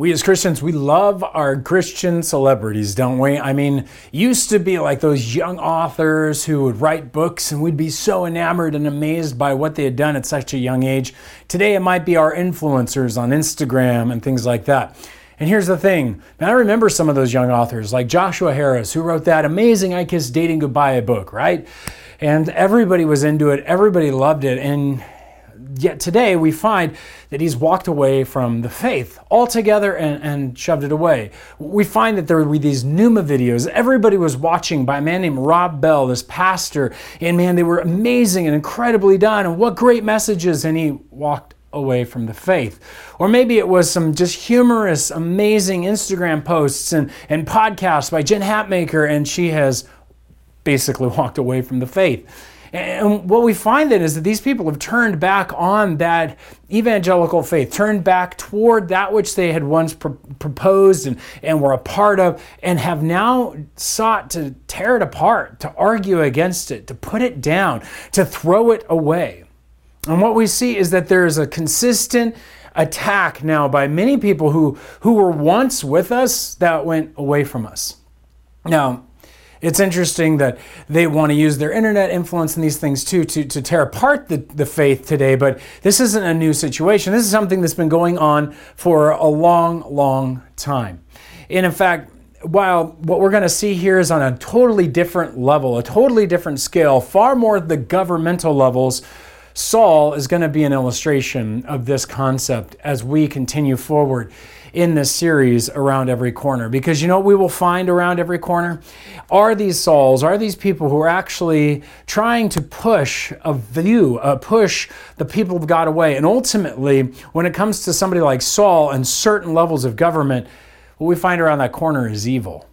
We as Christians, we love our Christian celebrities, don't we? I mean, used to be like those young authors who would write books and we'd be so enamored and amazed by what they had done at such a young age. Today it might be our influencers on Instagram and things like that. And here's the thing, man, I remember some of those young authors like Joshua Harris, who wrote that amazing I Kissed Dating Goodbye book, right? And everybody was into it, everybody loved it. And yet today we find that he's walked away from the faith altogether and, and shoved it away. We find that there were these Nooma videos everybody was watching by a man named Rob Bell, this pastor, and man, they were amazing and incredibly done, and what great messages, and he walked away from the faith. Or maybe it was some just humorous, amazing Instagram posts and, and podcasts by Jen Hatmaker, and she has basically walked away from the faith. And what we find then is that these people have turned back on that evangelical faith, turned back toward that which they had once pr- proposed and, and were a part of, and have now sought to tear it apart, to argue against it, to put it down, to throw it away. And what we see is that there is a consistent attack now by many people who, who were once with us that went away from us. Now, it's interesting that they want to use their internet influence and these things too to, to tear apart the, the faith today, but this isn't a new situation. This is something that's been going on for a long, long time. And in fact, while what we're going to see here is on a totally different level, a totally different scale, far more the governmental levels, Saul is going to be an illustration of this concept as we continue forward in this series around every corner. Because you know what we will find around every corner? Are these Sauls, are these people who are actually trying to push a view, uh, push the people of God away. And ultimately, when it comes to somebody like Saul and certain levels of government, what we find around that corner is evil.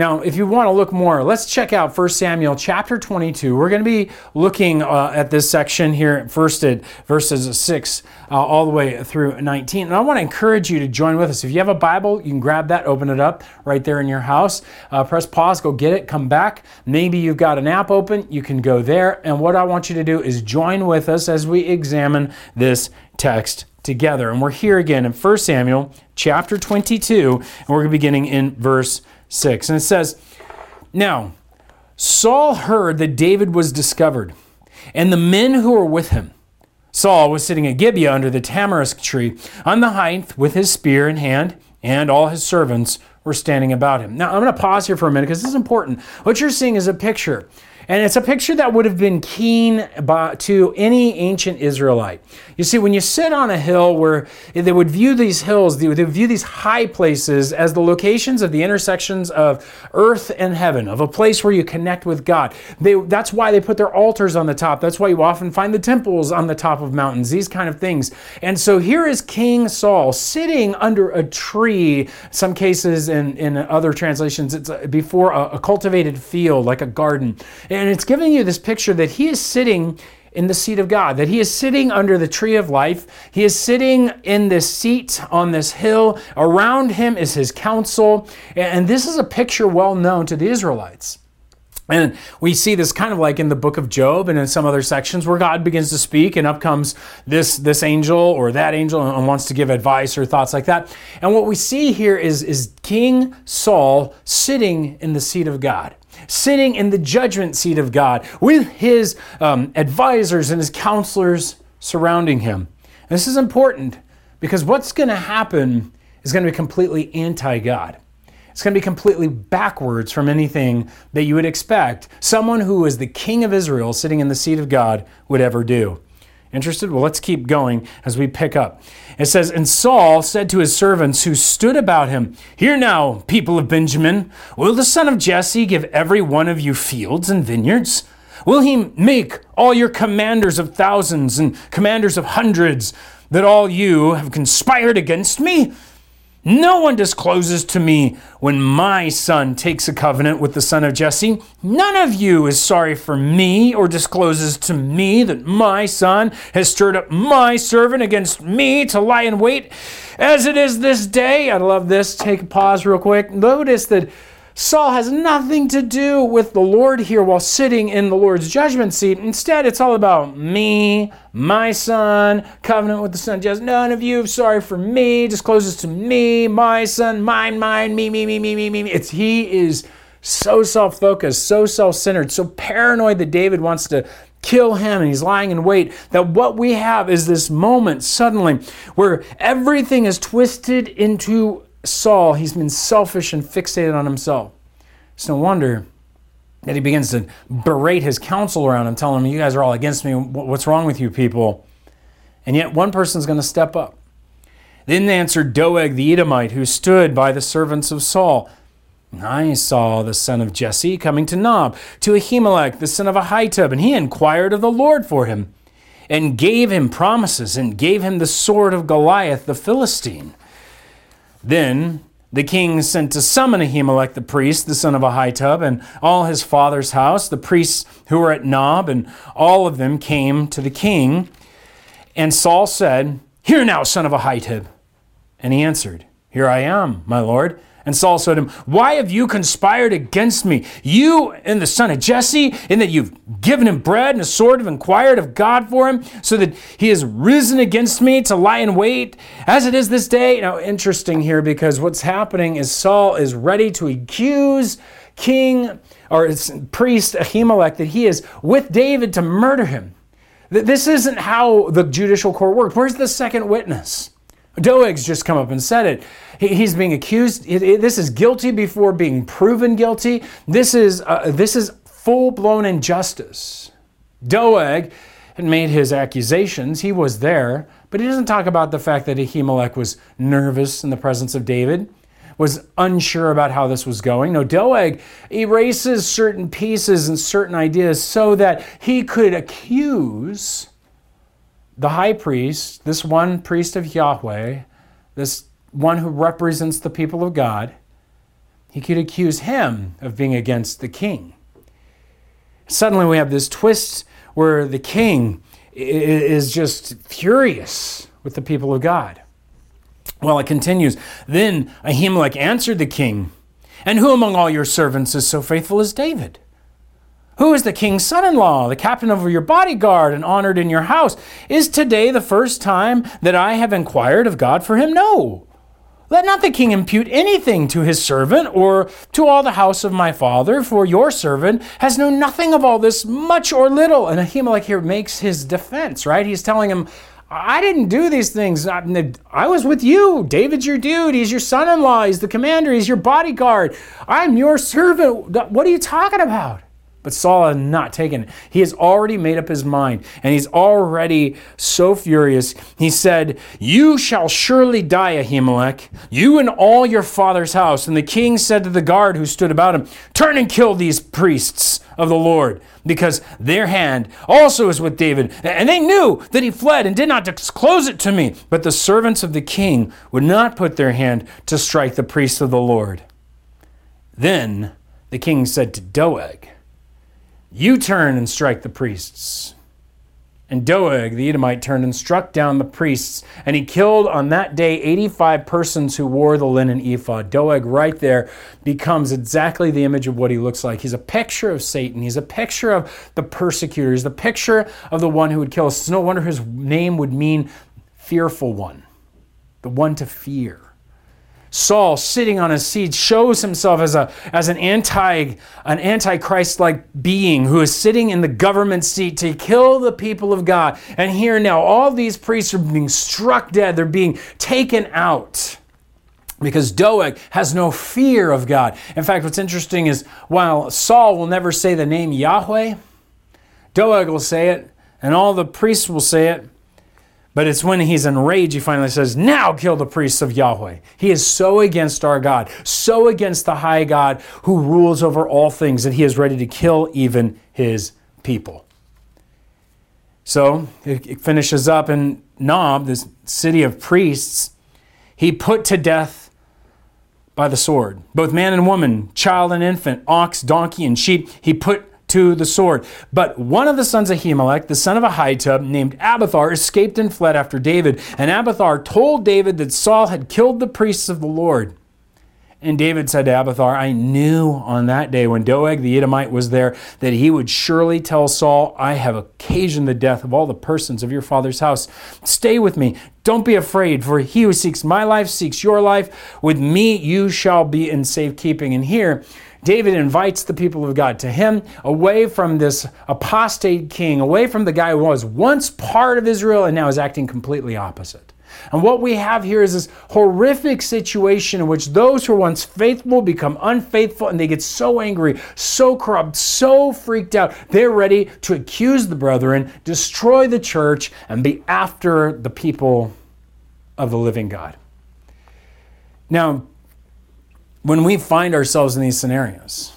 Now, if you want to look more, let's check out 1 Samuel chapter 22. We're going to be looking uh, at this section here first at verses 6 uh, all the way through 19. And I want to encourage you to join with us. If you have a Bible, you can grab that, open it up right there in your house. Uh, press pause, go get it, come back. Maybe you've got an app open, you can go there. And what I want you to do is join with us as we examine this text together. And we're here again in 1 Samuel chapter 22, and we're going to be beginning in verse 6. And it says, Now, Saul heard that David was discovered, and the men who were with him. Saul was sitting at Gibeah under the tamarisk tree on the height with his spear in hand, and all his servants were standing about him. Now, I'm going to pause here for a minute because this is important. What you're seeing is a picture and it's a picture that would have been keen to any ancient Israelite. You see, when you sit on a hill where they would view these hills, they would view these high places as the locations of the intersections of earth and heaven, of a place where you connect with God. They, that's why they put their altars on the top. That's why you often find the temples on the top of mountains, these kind of things. And so here is King Saul sitting under a tree, some cases in, in other translations, it's uh, before a, a cultivated field, like a garden. And it's giving you this picture that he is sitting in the seat of God, that he is sitting under the tree of life. He is sitting in this seat on this hill. Around him is his council. And this is a picture well known to the Israelites. And we see this kind of like in the book of Job and in some other sections where God begins to speak and up comes this, this angel or that angel and wants to give advice or thoughts like that. And what we see here is, is King Saul sitting in the seat of God sitting in the judgment seat of God with his um, advisors and his counselors surrounding him. And this is important because what's going to happen is going to be completely anti God. It's going to be completely backwards from anything that you would expect someone who is the king of Israel sitting in the seat of God would ever do. Interested? Well, let's keep going as we pick up. It says, And Saul said to his servants who stood about him, Hear now, people of Benjamin, will the son of Jesse give every one of you fields and vineyards? Will he make all your commanders of thousands and commanders of hundreds that all you have conspired against me? No one discloses to me when my son takes a covenant with the son of Jesse. None of you is sorry for me or discloses to me that my son has stirred up my servant against me to lie in wait as it is this day. I love this. Take a pause real quick. Notice that Saul has nothing to do with the Lord here while sitting in the Lord's judgment seat. Instead, it's all about me, my son, covenant with the son. Just none of you, sorry for me, discloses to me, my son, mine, mine, me, me, me, me, me, me. It's he is so self-focused, so self-centered, so paranoid that David wants to kill him and he's lying in wait. That what we have is this moment suddenly where everything is twisted into Saul, he's been selfish and fixated on himself. It's no wonder that he begins to berate his counsel around him, telling him, You guys are all against me. What's wrong with you people? And yet one person's going to step up. Then answered Doeg the Edomite, who stood by the servants of Saul. I saw the son of Jesse coming to Nob, to Ahimelech, the son of Ahitub, and he inquired of the Lord for him, and gave him promises, and gave him the sword of Goliath the Philistine. Then the king sent to summon Ahimelech the priest, the son of Ahitub, and all his father's house, the priests who were at Nob, and all of them came to the king. And Saul said, Hear now, son of Ahitub. And he answered, Here I am, my lord. And Saul said to him, Why have you conspired against me, you and the son of Jesse, in that you've given him bread and a sword, have inquired of God for him, so that he has risen against me to lie in wait, as it is this day? Now, interesting here because what's happening is Saul is ready to accuse King or priest Ahimelech that he is with David to murder him. This isn't how the judicial court worked. Where's the second witness? Doeg's just come up and said it. He's being accused. This is guilty before being proven guilty. This is, uh, this is full blown injustice. Doeg had made his accusations. He was there, but he doesn't talk about the fact that Ahimelech was nervous in the presence of David, was unsure about how this was going. No, Doeg erases certain pieces and certain ideas so that he could accuse the high priest, this one priest of Yahweh, this one who represents the people of God, he could accuse him of being against the king. Suddenly we have this twist where the king is just furious with the people of God. Well, it continues. Then Ahimelech answered the king, And who among all your servants is so faithful as David? Who is the king's son in law, the captain of your bodyguard, and honored in your house. Is today the first time that I have inquired of God for him? No. Let not the king impute anything to his servant or to all the house of my father, for your servant has known nothing of all this, much or little. And Ahimelech here makes his defense, right? He's telling him, I didn't do these things. I was with you. David's your dude. He's your son in law. He's the commander. He's your bodyguard. I'm your servant. What are you talking about? But Saul had not taken it. He has already made up his mind, and he's already so furious. He said, You shall surely die, Ahimelech, you and all your father's house. And the king said to the guard who stood about him, Turn and kill these priests of the Lord, because their hand also is with David. And they knew that he fled and did not disclose it to me. But the servants of the king would not put their hand to strike the priests of the Lord. Then the king said to Doeg, you turn and strike the priests. And Doeg the Edomite turned and struck down the priests, and he killed on that day 85 persons who wore the linen ephod. Doeg, right there, becomes exactly the image of what he looks like. He's a picture of Satan. He's a picture of the persecutor. He's the picture of the one who would kill us. It's no wonder his name would mean fearful one, the one to fear. Saul sitting on his seat shows himself as a as an anti an antichrist-like being who is sitting in the government seat to kill the people of God. And here now all these priests are being struck dead. They're being taken out. Because Doeg has no fear of God. In fact, what's interesting is while Saul will never say the name Yahweh, Doeg will say it, and all the priests will say it, but it's when he's enraged, he finally says, Now kill the priests of Yahweh. He is so against our God, so against the high God who rules over all things that he is ready to kill even his people. So it finishes up in Nob, this city of priests. He put to death by the sword, both man and woman, child and infant, ox, donkey, and sheep. He put to the sword. But one of the sons of Ahimelech, the son of Ahitub, named Abiathar, escaped and fled after David. And Abiathar told David that Saul had killed the priests of the Lord. And David said to Abiathar, I knew on that day when Doeg the Edomite was there that he would surely tell Saul, I have occasioned the death of all the persons of your father's house. Stay with me. Don't be afraid, for he who seeks my life seeks your life. With me you shall be in safekeeping. And here, David invites the people of God to him away from this apostate king, away from the guy who was once part of Israel and now is acting completely opposite. And what we have here is this horrific situation in which those who were once faithful become unfaithful and they get so angry, so corrupt, so freaked out, they're ready to accuse the brethren, destroy the church, and be after the people of the living God. Now, when we find ourselves in these scenarios,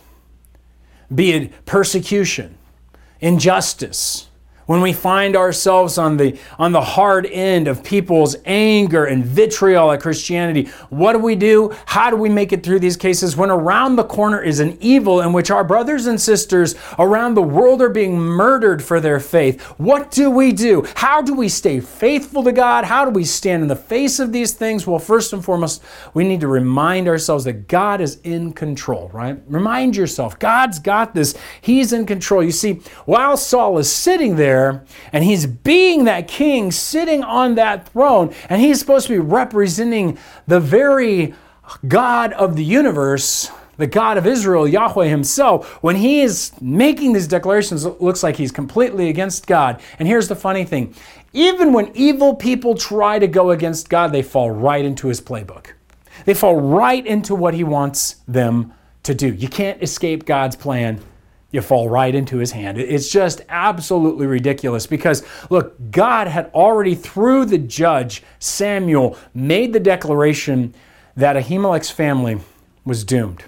be it persecution, injustice, when we find ourselves on the, on the hard end of people's anger and vitriol at Christianity, what do we do? How do we make it through these cases when around the corner is an evil in which our brothers and sisters around the world are being murdered for their faith? What do we do? How do we stay faithful to God? How do we stand in the face of these things? Well, first and foremost, we need to remind ourselves that God is in control, right? Remind yourself, God's got this. He's in control. You see, while Saul is sitting there, there, and he's being that king sitting on that throne, and he's supposed to be representing the very God of the universe, the God of Israel, Yahweh himself. When he is making these declarations, it looks like he's completely against God. And here's the funny thing even when evil people try to go against God, they fall right into his playbook. They fall right into what he wants them to do. You can't escape God's plan you fall right into his hand. It's just absolutely ridiculous because, look, God had already, through the judge, Samuel, made the declaration that Ahimelech's family was doomed.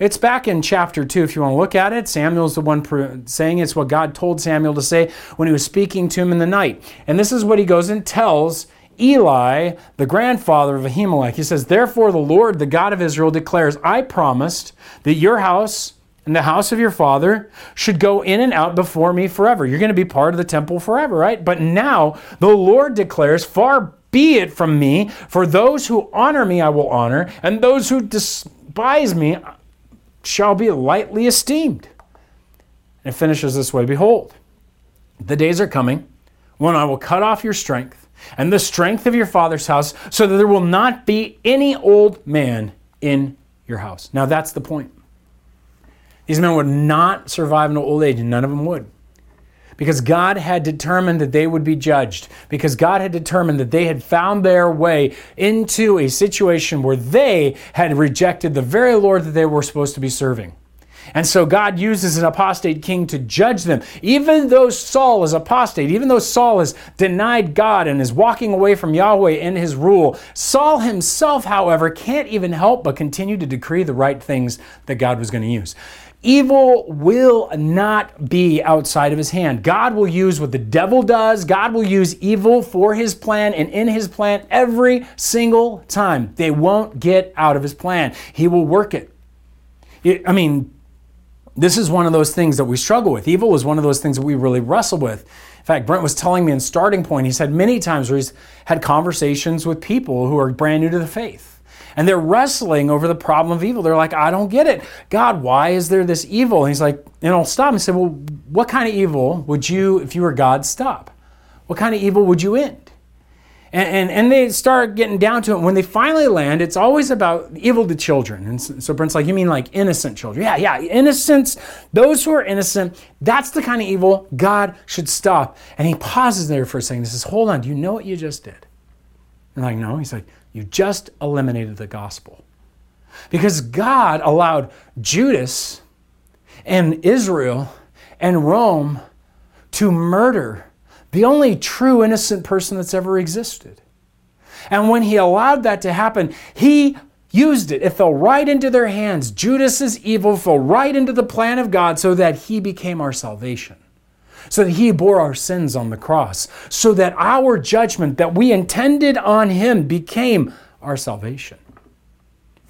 It's back in chapter 2 if you want to look at it. Samuel's the one saying it's what God told Samuel to say when he was speaking to him in the night. And this is what he goes and tells Eli, the grandfather of Ahimelech. He says, Therefore, the Lord, the God of Israel, declares, I promised that your house and the house of your father should go in and out before me forever. You're going to be part of the temple forever, right? But now the Lord declares, Far be it from me, for those who honor me I will honor, and those who despise me shall be lightly esteemed. And it finishes this way Behold, the days are coming when I will cut off your strength and the strength of your father's house, so that there will not be any old man in your house. Now that's the point. These men would not survive into old age, and none of them would. Because God had determined that they would be judged. Because God had determined that they had found their way into a situation where they had rejected the very Lord that they were supposed to be serving. And so God uses an apostate king to judge them. Even though Saul is apostate, even though Saul has denied God and is walking away from Yahweh in his rule, Saul himself, however, can't even help but continue to decree the right things that God was going to use. Evil will not be outside of his hand. God will use what the devil does. God will use evil for his plan and in his plan every single time. They won't get out of his plan. He will work it. I mean, this is one of those things that we struggle with. Evil is one of those things that we really wrestle with. In fact, Brent was telling me in starting point, he said many times where he's had conversations with people who are brand new to the faith and they're wrestling over the problem of evil. They're like, I don't get it. God, why is there this evil? And he's like, and I'll stop and say, Well, what kind of evil would you, if you were God, stop? What kind of evil would you end? And, and, and, they start getting down to it. When they finally land, it's always about evil to children. And so, so Brent's like, You mean like innocent children? Yeah, yeah, innocence, those who are innocent, that's the kind of evil God should stop. And he pauses there for a second. He says, Hold on, do you know what you just did? And I'm like, No. He's like, you just eliminated the gospel. Because God allowed Judas and Israel and Rome to murder the only true innocent person that's ever existed. And when he allowed that to happen, he used it. It fell right into their hands. Judas's evil fell right into the plan of God so that he became our salvation so that he bore our sins on the cross, so that our judgment that we intended on him became our salvation.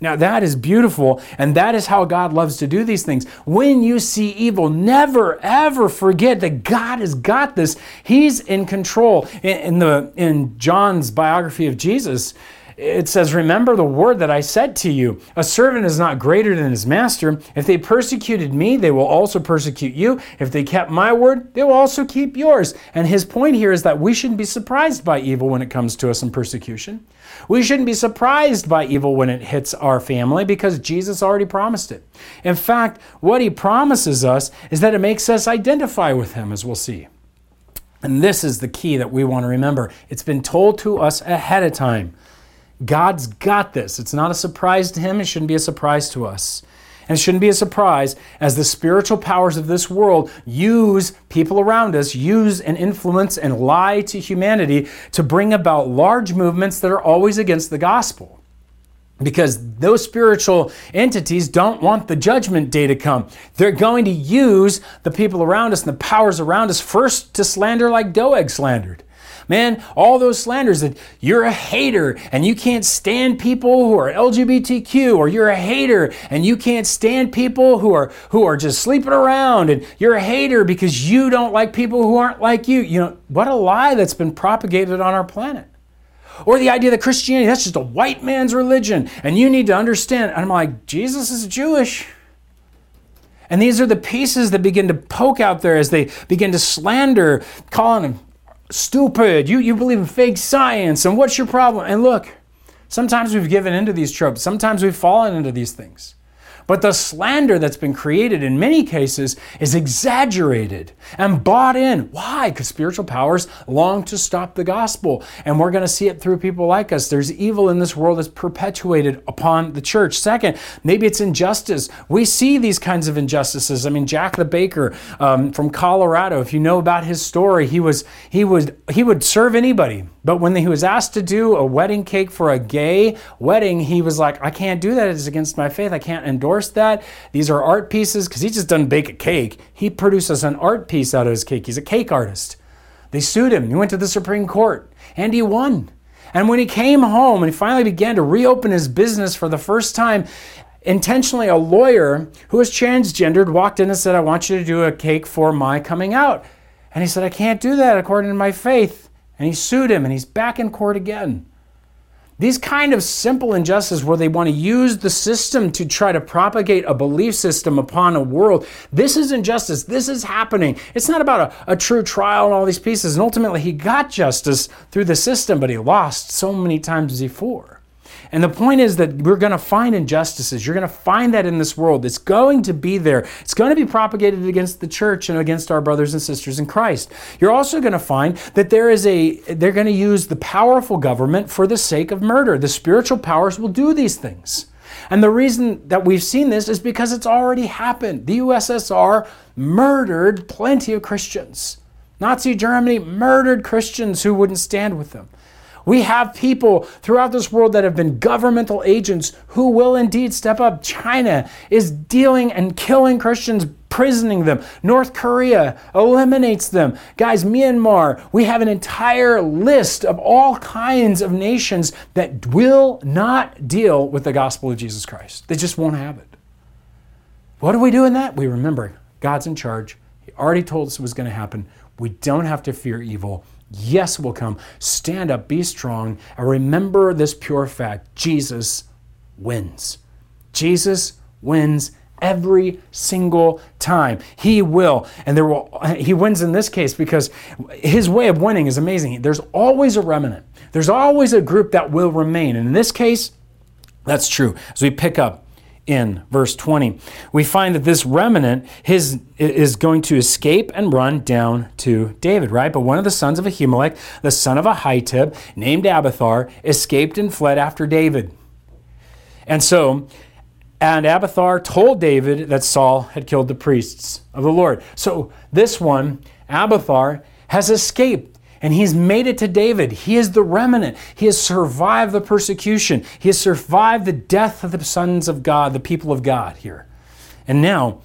Now, that is beautiful, and that is how God loves to do these things. When you see evil, never, ever forget that God has got this. He's in control. In, the, in John's biography of Jesus, it says, Remember the word that I said to you. A servant is not greater than his master. If they persecuted me, they will also persecute you. If they kept my word, they will also keep yours. And his point here is that we shouldn't be surprised by evil when it comes to us in persecution. We shouldn't be surprised by evil when it hits our family because Jesus already promised it. In fact, what he promises us is that it makes us identify with him, as we'll see. And this is the key that we want to remember. It's been told to us ahead of time. God's got this. It's not a surprise to him, it shouldn't be a surprise to us. And it shouldn't be a surprise as the spiritual powers of this world use people around us, use and influence and lie to humanity to bring about large movements that are always against the gospel. Because those spiritual entities don't want the judgment day to come. They're going to use the people around us and the powers around us first to slander like Doeg slandered. Man, all those slanders that you're a hater and you can't stand people who are LGBTQ, or you're a hater and you can't stand people who are who are just sleeping around, and you're a hater because you don't like people who aren't like you. You know, what a lie that's been propagated on our planet. Or the idea that Christianity, that's just a white man's religion, and you need to understand. And I'm like, Jesus is Jewish. And these are the pieces that begin to poke out there as they begin to slander, calling him stupid. You, you believe in fake science. And what's your problem? And look, sometimes we've given into these tropes, sometimes we've fallen into these things. But the slander that's been created in many cases is exaggerated and bought in. Why? Because spiritual powers long to stop the gospel. And we're going to see it through people like us. There's evil in this world that's perpetuated upon the church. Second, maybe it's injustice. We see these kinds of injustices. I mean, Jack the Baker um, from Colorado, if you know about his story, he was he would he would serve anybody. But when he was asked to do a wedding cake for a gay wedding, he was like, I can't do that. It's against my faith. I can't endorse that. These are art pieces because he just doesn't bake a cake. He produces an art piece out of his cake. He's a cake artist. They sued him. He went to the Supreme Court and he won. And when he came home and he finally began to reopen his business for the first time, intentionally a lawyer who was transgendered walked in and said, I want you to do a cake for my coming out. And he said, I can't do that according to my faith. And he sued him and he's back in court again. These kind of simple injustices where they want to use the system to try to propagate a belief system upon a world. This is injustice. This is happening. It's not about a, a true trial and all these pieces. And ultimately, he got justice through the system, but he lost so many times before. And the point is that we're going to find injustices. You're going to find that in this world. It's going to be there. It's going to be propagated against the church and against our brothers and sisters in Christ. You're also going to find that there is a they're going to use the powerful government for the sake of murder. The spiritual powers will do these things. And the reason that we've seen this is because it's already happened. The USSR murdered plenty of Christians. Nazi Germany murdered Christians who wouldn't stand with them. We have people throughout this world that have been governmental agents who will indeed step up. China is dealing and killing Christians, prisoning them. North Korea eliminates them. Guys, Myanmar, we have an entire list of all kinds of nations that will not deal with the gospel of Jesus Christ. They just won't have it. What do we do in that? We remember God's in charge. He already told us it was going to happen. We don't have to fear evil. Yes will come. Stand up, be strong, and remember this pure fact Jesus wins. Jesus wins every single time. He will. And there will he wins in this case because his way of winning is amazing. There's always a remnant. There's always a group that will remain. And in this case, that's true. As we pick up in verse 20. We find that this remnant his, is going to escape and run down to David, right? But one of the sons of Ahimelech, the son of Ahitub, named Abiathar, escaped and fled after David. And so, and Abiathar told David that Saul had killed the priests of the Lord. So this one, Abiathar, has escaped and he's made it to David. He is the remnant. He has survived the persecution. He has survived the death of the sons of God, the people of God here. And now,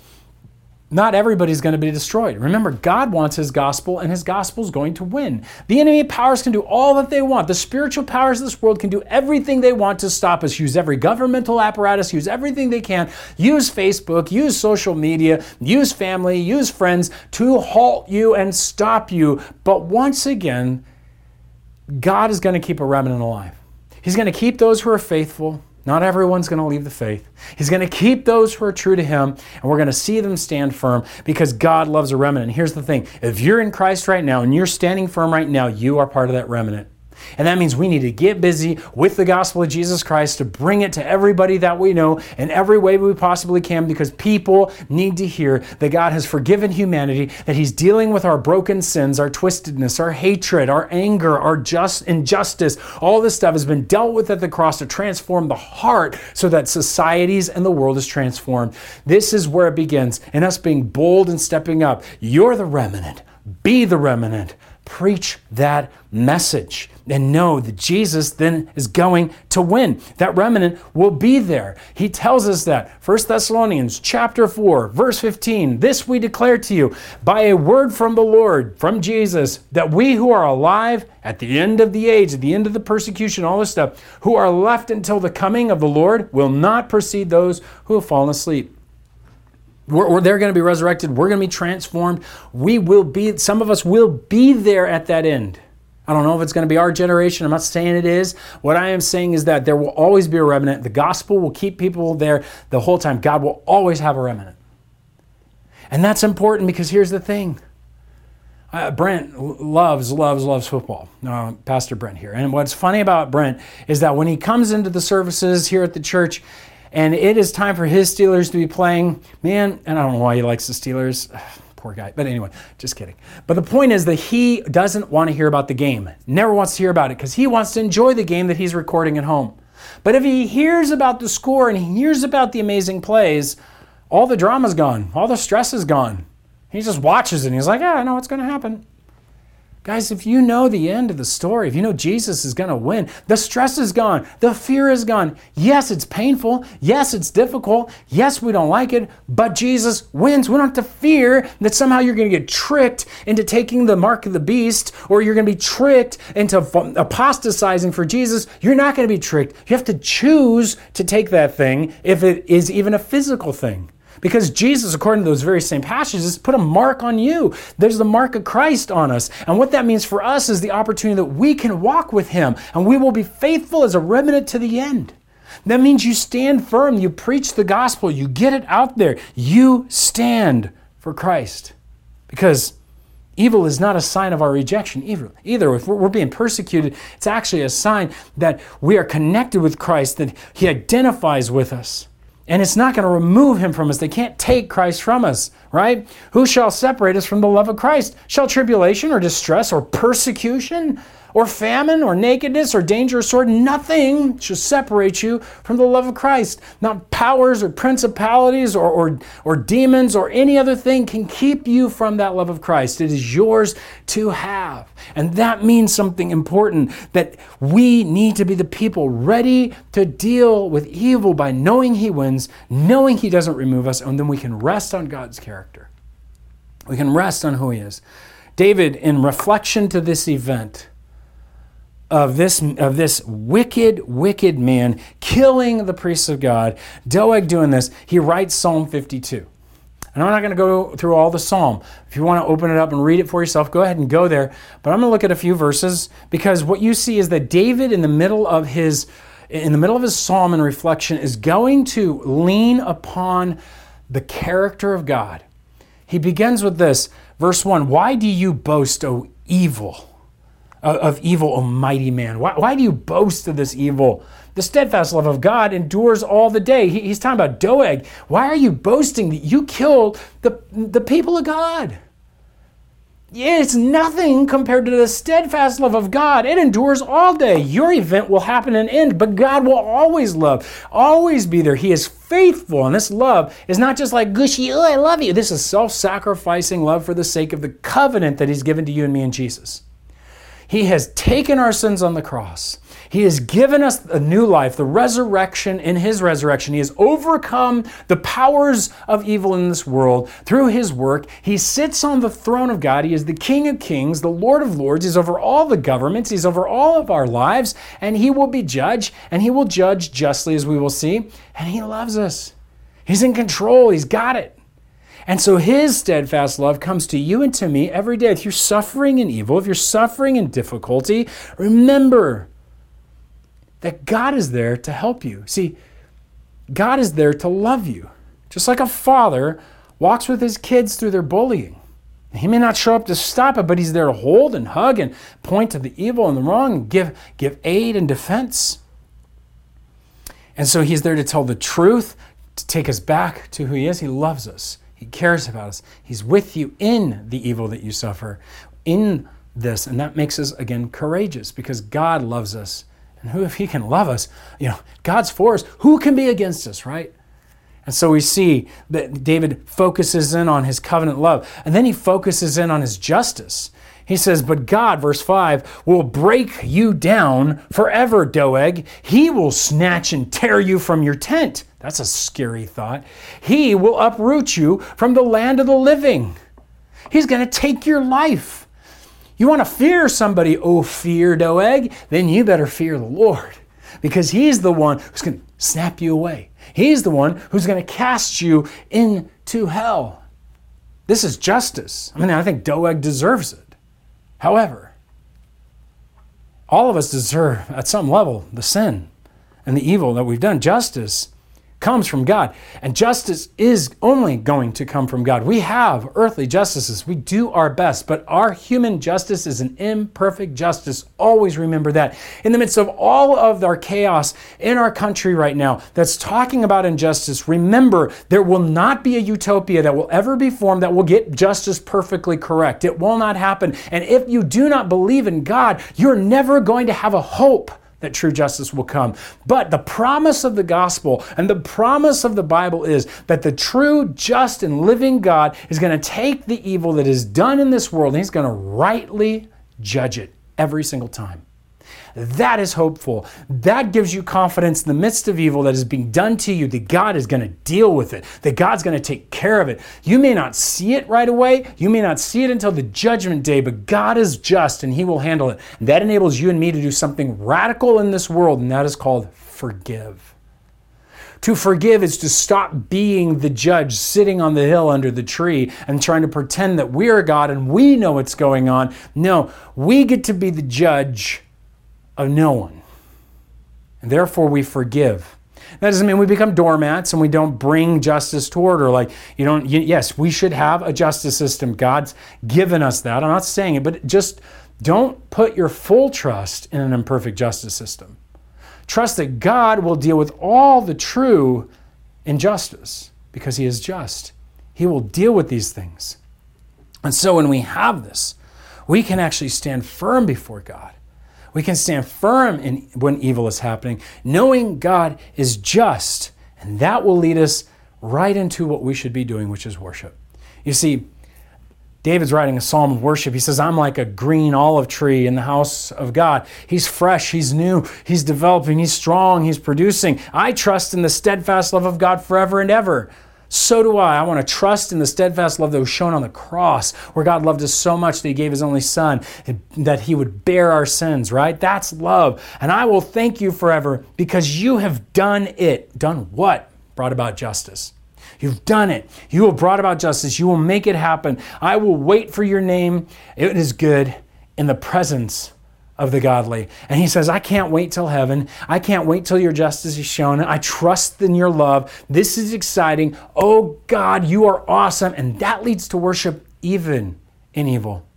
not everybody's going to be destroyed. Remember, God wants His gospel, and His gospel is going to win. The enemy powers can do all that they want. The spiritual powers of this world can do everything they want to stop us. Use every governmental apparatus, use everything they can. Use Facebook, use social media, use family, use friends to halt you and stop you. But once again, God is going to keep a remnant alive. He's going to keep those who are faithful. Not everyone's going to leave the faith. He's going to keep those who are true to Him, and we're going to see them stand firm because God loves a remnant. Here's the thing if you're in Christ right now and you're standing firm right now, you are part of that remnant. And that means we need to get busy with the gospel of Jesus Christ to bring it to everybody that we know in every way we possibly can because people need to hear that God has forgiven humanity, that He's dealing with our broken sins, our twistedness, our hatred, our anger, our just injustice. All this stuff has been dealt with at the cross to transform the heart so that societies and the world is transformed. This is where it begins in us being bold and stepping up. You're the remnant. Be the remnant preach that message and know that Jesus then is going to win. That remnant will be there. He tells us that. 1 Thessalonians chapter 4, verse 15. This we declare to you by a word from the Lord, from Jesus, that we who are alive at the end of the age, at the end of the persecution, all this stuff, who are left until the coming of the Lord will not precede those who have fallen asleep. We're, we're, they're going to be resurrected. We're going to be transformed. We will be, some of us will be there at that end. I don't know if it's going to be our generation. I'm not saying it is. What I am saying is that there will always be a remnant. The gospel will keep people there the whole time. God will always have a remnant. And that's important because here's the thing. Uh, Brent loves, loves, loves football. Uh, Pastor Brent here. And what's funny about Brent is that when he comes into the services here at the church, and it is time for his Steelers to be playing. Man, and I don't know why he likes the Steelers. Poor guy. But anyway, just kidding. But the point is that he doesn't want to hear about the game, never wants to hear about it because he wants to enjoy the game that he's recording at home. But if he hears about the score and he hears about the amazing plays, all the drama's gone, all the stress is gone. He just watches it and he's like, yeah, I know what's going to happen. Guys, if you know the end of the story, if you know Jesus is going to win, the stress is gone, the fear is gone. Yes, it's painful. Yes, it's difficult. Yes, we don't like it, but Jesus wins. We don't have to fear that somehow you're going to get tricked into taking the mark of the beast or you're going to be tricked into apostatizing for Jesus. You're not going to be tricked. You have to choose to take that thing if it is even a physical thing. Because Jesus, according to those very same passages, put a mark on you. There's the mark of Christ on us. And what that means for us is the opportunity that we can walk with Him and we will be faithful as a remnant to the end. That means you stand firm, you preach the gospel, you get it out there, you stand for Christ. Because evil is not a sign of our rejection either. either. If we're being persecuted, it's actually a sign that we are connected with Christ, that He identifies with us. And it's not going to remove him from us. They can't take Christ from us, right? Who shall separate us from the love of Christ? Shall tribulation or distress or persecution or famine or nakedness or danger or sword, nothing shall separate you from the love of Christ. Not powers or principalities or, or, or demons or any other thing can keep you from that love of Christ. It is yours to have. And that means something important that we need to be the people ready to deal with evil by knowing He wins, knowing He doesn't remove us, and then we can rest on God's character. We can rest on who He is. David, in reflection to this event, of this, of this wicked, wicked man killing the priests of God, Doeg doing this, he writes Psalm 52. And I'm not going to go through all the psalm. If you want to open it up and read it for yourself, go ahead and go there. But I'm going to look at a few verses because what you see is that David, in the middle of his in the middle of his psalm and reflection, is going to lean upon the character of God. He begins with this, verse 1 Why do you boast, O evil? Of evil, O mighty man? Why, why do you boast of this evil? The steadfast love of God endures all the day. He, he's talking about Doeg. Why are you boasting that you killed the, the people of God? It's nothing compared to the steadfast love of God. It endures all day. Your event will happen and end, but God will always love, always be there. He is faithful, and this love is not just like gushy, oh, I love you. This is self sacrificing love for the sake of the covenant that He's given to you and me in Jesus. He has taken our sins on the cross. He has given us a new life, the resurrection in His resurrection. He has overcome the powers of evil in this world through His work. He sits on the throne of God. He is the King of kings, the Lord of lords. He's over all the governments. He's over all of our lives, and He will be judge, and He will judge justly, as we will see. And He loves us. He's in control. He's got it. And so his steadfast love comes to you and to me every day. If you're suffering in evil, if you're suffering in difficulty, remember that God is there to help you. See, God is there to love you. Just like a father walks with his kids through their bullying. He may not show up to stop it, but he's there to hold and hug and point to the evil and the wrong and give, give aid and defense. And so he's there to tell the truth, to take us back to who he is. He loves us, he cares about us. He's with you in the evil that you suffer, in this. And that makes us, again, courageous because God loves us. And who, if he can love us, you know, God's for us, who can be against us, right? And so we see that David focuses in on his covenant love, and then he focuses in on his justice. He says, But God, verse 5, will break you down forever, Doeg. He will snatch and tear you from your tent. That's a scary thought. He will uproot you from the land of the living. He's going to take your life. You want to fear somebody, oh, fear Doeg? Then you better fear the Lord because He's the one who's going to snap you away. He's the one who's going to cast you into hell. This is justice. I mean, I think Doeg deserves it. However, all of us deserve, at some level, the sin and the evil that we've done. Justice comes from God. And justice is only going to come from God. We have earthly justices. We do our best, but our human justice is an imperfect justice. Always remember that. In the midst of all of our chaos in our country right now that's talking about injustice, remember there will not be a utopia that will ever be formed that will get justice perfectly correct. It will not happen. And if you do not believe in God, you're never going to have a hope that true justice will come. But the promise of the gospel and the promise of the Bible is that the true, just, and living God is going to take the evil that is done in this world and he's going to rightly judge it every single time. That is hopeful. That gives you confidence in the midst of evil that is being done to you that God is going to deal with it, that God's going to take care of it. You may not see it right away, you may not see it until the judgment day, but God is just and He will handle it. And that enables you and me to do something radical in this world, and that is called forgive. To forgive is to stop being the judge sitting on the hill under the tree and trying to pretend that we're God and we know what's going on. No, we get to be the judge of no one. And therefore we forgive. That doesn't mean we become doormats and we don't bring justice toward or like you don't you, yes, we should have a justice system. God's given us that. I'm not saying it, but just don't put your full trust in an imperfect justice system. Trust that God will deal with all the true injustice because he is just. He will deal with these things. And so when we have this, we can actually stand firm before God we can stand firm in, when evil is happening, knowing God is just, and that will lead us right into what we should be doing, which is worship. You see, David's writing a psalm of worship. He says, I'm like a green olive tree in the house of God. He's fresh, he's new, he's developing, he's strong, he's producing. I trust in the steadfast love of God forever and ever. So do I. I want to trust in the steadfast love that was shown on the cross, where God loved us so much that He gave His only Son, that He would bear our sins, right? That's love. And I will thank you forever because you have done it. Done what? Brought about justice. You've done it. You have brought about justice. You will make it happen. I will wait for your name. It is good in the presence of the godly. And he says, I can't wait till heaven. I can't wait till your justice is shown. I trust in your love. This is exciting. Oh God, you are awesome. And that leads to worship even in evil.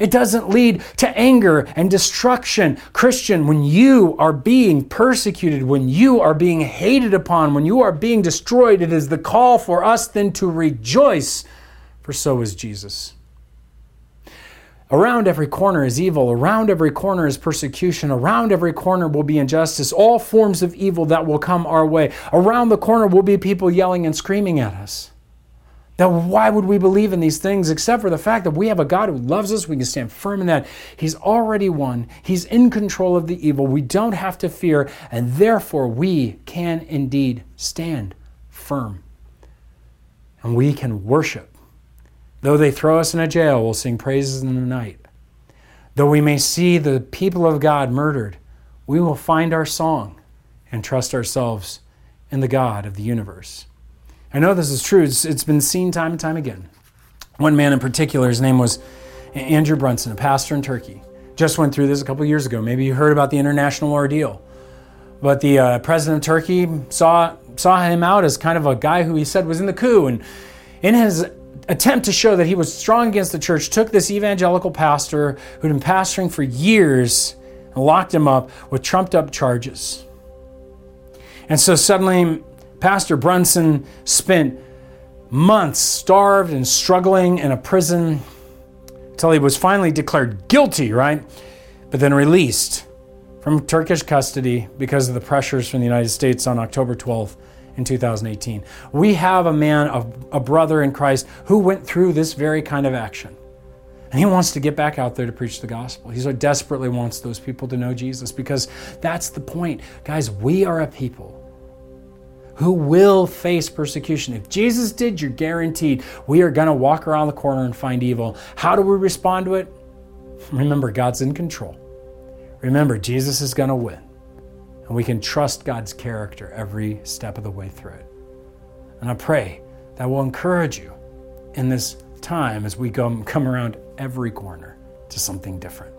It doesn't lead to anger and destruction. Christian, when you are being persecuted, when you are being hated upon, when you are being destroyed, it is the call for us then to rejoice, for so is Jesus. Around every corner is evil. Around every corner is persecution. Around every corner will be injustice. All forms of evil that will come our way. Around the corner will be people yelling and screaming at us. Now, why would we believe in these things except for the fact that we have a God who loves us? We can stand firm in that. He's already won, He's in control of the evil. We don't have to fear, and therefore we can indeed stand firm. And we can worship Though they throw us in a jail, we'll sing praises in the night. Though we may see the people of God murdered, we will find our song and trust ourselves in the God of the universe. I know this is true, it's, it's been seen time and time again. One man in particular, his name was Andrew Brunson, a pastor in Turkey, just went through this a couple years ago. Maybe you heard about the international ordeal But the uh, president of Turkey saw, saw him out as kind of a guy who he said was in the coup. And in his attempt to show that he was strong against the church, took this evangelical pastor who'd been pastoring for years and locked him up with trumped up charges. And so suddenly, Pastor Brunson spent months starved and struggling in a prison until he was finally declared guilty, right? But then released from Turkish custody because of the pressures from the United States on October 12th in 2018. We have a man, a, a brother in Christ, who went through this very kind of action. And he wants to get back out there to preach the gospel. He so desperately wants those people to know Jesus because that's the point. Guys, we are a people who will face persecution. If Jesus did, you're guaranteed we are going to walk around the corner and find evil. How do we respond to it? Remember, God's in control. Remember, Jesus is going to win. And we can trust God's character every step of the way through it. And I pray that will encourage you in this time as we come, come around every corner to something different.